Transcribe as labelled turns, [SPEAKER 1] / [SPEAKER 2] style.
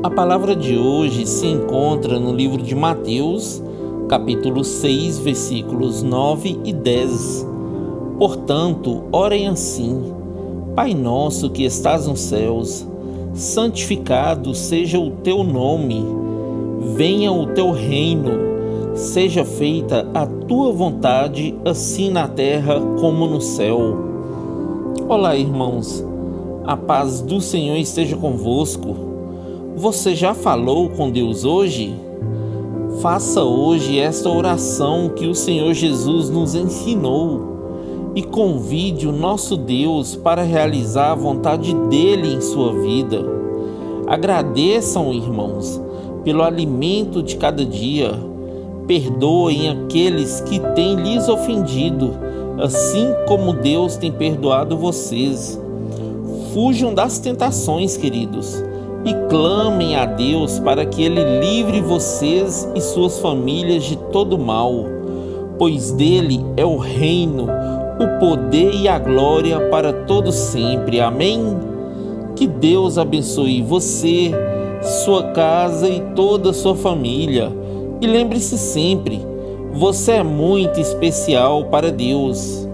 [SPEAKER 1] A palavra de hoje se encontra no livro de Mateus, capítulo 6, versículos 9 e 10. Portanto, orem assim: Pai nosso que estás nos céus, santificado seja o teu nome, venha o teu reino, seja feita a tua vontade, assim na terra como no céu. Olá, irmãos, a paz do Senhor esteja convosco. Você já falou com Deus hoje? Faça hoje esta oração que o Senhor Jesus nos ensinou e convide o nosso Deus para realizar a vontade dele em sua vida. Agradeçam, irmãos, pelo alimento de cada dia. Perdoem aqueles que têm lhes ofendido, assim como Deus tem perdoado vocês. Fujam das tentações, queridos, e clamem a Deus para que Ele livre vocês e suas famílias de todo mal, pois dele é o reino, o poder e a glória para todos sempre. Amém? Que Deus abençoe você, sua casa e toda a sua família. E lembre-se sempre, você é muito especial para Deus.